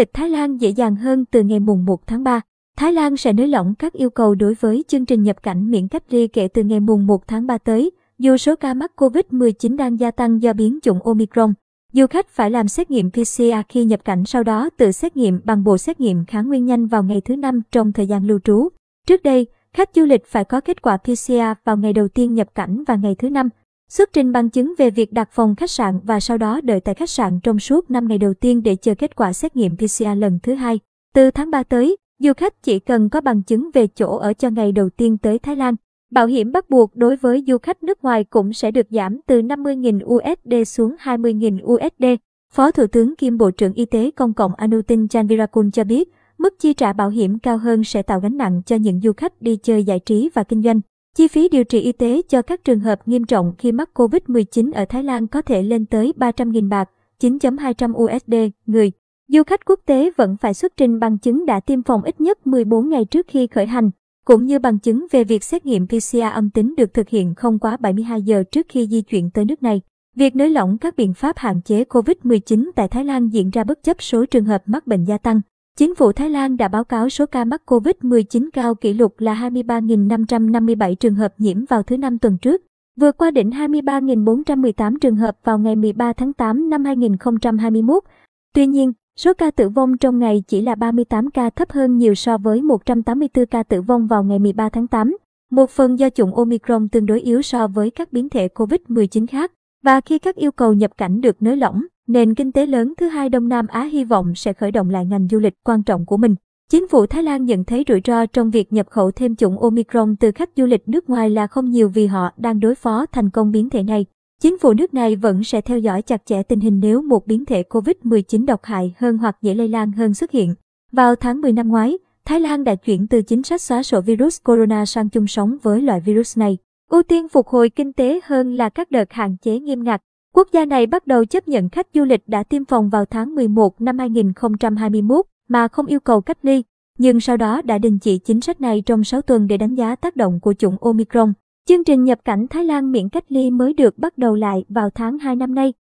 lịch Thái Lan dễ dàng hơn từ ngày mùng 1 tháng 3. Thái Lan sẽ nới lỏng các yêu cầu đối với chương trình nhập cảnh miễn cách ly kể từ ngày mùng 1 tháng 3 tới. Dù số ca mắc COVID-19 đang gia tăng do biến chủng Omicron, du khách phải làm xét nghiệm PCR khi nhập cảnh sau đó tự xét nghiệm bằng bộ xét nghiệm kháng nguyên nhanh vào ngày thứ năm trong thời gian lưu trú. Trước đây, khách du lịch phải có kết quả PCR vào ngày đầu tiên nhập cảnh và ngày thứ năm. Xuất trình bằng chứng về việc đặt phòng khách sạn và sau đó đợi tại khách sạn trong suốt 5 ngày đầu tiên để chờ kết quả xét nghiệm PCR lần thứ hai. Từ tháng 3 tới, du khách chỉ cần có bằng chứng về chỗ ở cho ngày đầu tiên tới Thái Lan. Bảo hiểm bắt buộc đối với du khách nước ngoài cũng sẽ được giảm từ 50.000 USD xuống 20.000 USD. Phó Thủ tướng kiêm Bộ trưởng Y tế Công cộng Anutin Chanvirakul cho biết, mức chi trả bảo hiểm cao hơn sẽ tạo gánh nặng cho những du khách đi chơi giải trí và kinh doanh. Chi phí điều trị y tế cho các trường hợp nghiêm trọng khi mắc COVID-19 ở Thái Lan có thể lên tới 300.000 bạc, 9.200 USD người. Du khách quốc tế vẫn phải xuất trình bằng chứng đã tiêm phòng ít nhất 14 ngày trước khi khởi hành, cũng như bằng chứng về việc xét nghiệm PCR âm tính được thực hiện không quá 72 giờ trước khi di chuyển tới nước này. Việc nới lỏng các biện pháp hạn chế COVID-19 tại Thái Lan diễn ra bất chấp số trường hợp mắc bệnh gia tăng. Chính phủ Thái Lan đã báo cáo số ca mắc COVID-19 cao kỷ lục là 23.557 trường hợp nhiễm vào thứ năm tuần trước, vượt qua đỉnh 23.418 trường hợp vào ngày 13 tháng 8 năm 2021. Tuy nhiên, số ca tử vong trong ngày chỉ là 38 ca thấp hơn nhiều so với 184 ca tử vong vào ngày 13 tháng 8, một phần do chủng Omicron tương đối yếu so với các biến thể COVID-19 khác. Và khi các yêu cầu nhập cảnh được nới lỏng, nền kinh tế lớn thứ hai Đông Nam Á hy vọng sẽ khởi động lại ngành du lịch quan trọng của mình. Chính phủ Thái Lan nhận thấy rủi ro trong việc nhập khẩu thêm chủng Omicron từ khách du lịch nước ngoài là không nhiều vì họ đang đối phó thành công biến thể này. Chính phủ nước này vẫn sẽ theo dõi chặt chẽ tình hình nếu một biến thể COVID-19 độc hại hơn hoặc dễ lây lan hơn xuất hiện. Vào tháng 10 năm ngoái, Thái Lan đã chuyển từ chính sách xóa sổ virus corona sang chung sống với loại virus này. Ưu tiên phục hồi kinh tế hơn là các đợt hạn chế nghiêm ngặt. Quốc gia này bắt đầu chấp nhận khách du lịch đã tiêm phòng vào tháng 11 năm 2021 mà không yêu cầu cách ly, nhưng sau đó đã đình chỉ chính sách này trong 6 tuần để đánh giá tác động của chủng Omicron. Chương trình nhập cảnh Thái Lan miễn cách ly mới được bắt đầu lại vào tháng 2 năm nay.